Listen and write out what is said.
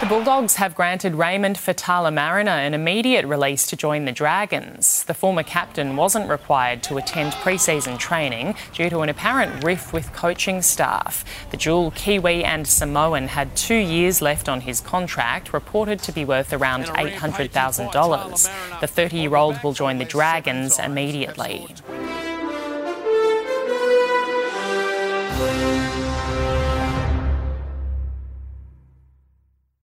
The Bulldogs have granted Raymond Faitala-Mariner an immediate release to join the Dragons. The former captain wasn't required to attend pre-season training due to an apparent rift with coaching staff. The dual Kiwi and Samoan had two years left on his contract, reported to be worth around $800,000. The 30-year-old will join the Dragons immediately.